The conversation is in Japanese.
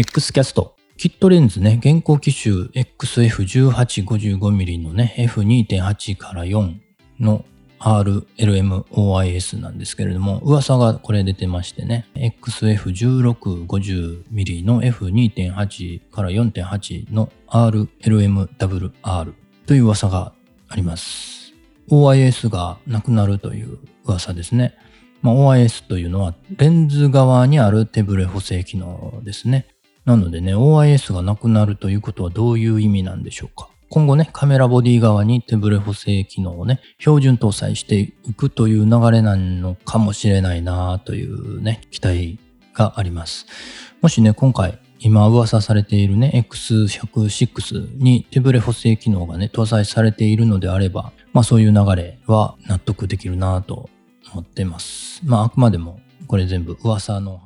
XCast キットレンズね、現行機種 XF1855mm のね、F2.8 から4の RLMOIS なんですけれども、噂がこれ出てましてね、XF1650mm の F2.8 から4.8の RLMWR という噂があります。OIS がなくなるという噂ですね。まあ、OIS というのはレンズ側にある手ブレ補正機能ですね。なのでね、OIS がなくなるということはどういう意味なんでしょうか。今後ね、カメラボディ側に手ブレ補正機能をね、標準搭載していくという流れなのかもしれないなというね、期待があります。もしね、今回、今噂されているね、X106 に手ブレ補正機能がね、搭載されているのであれば、まあそういう流れは納得できるなと思ってます。まああくまでもこれ全部噂の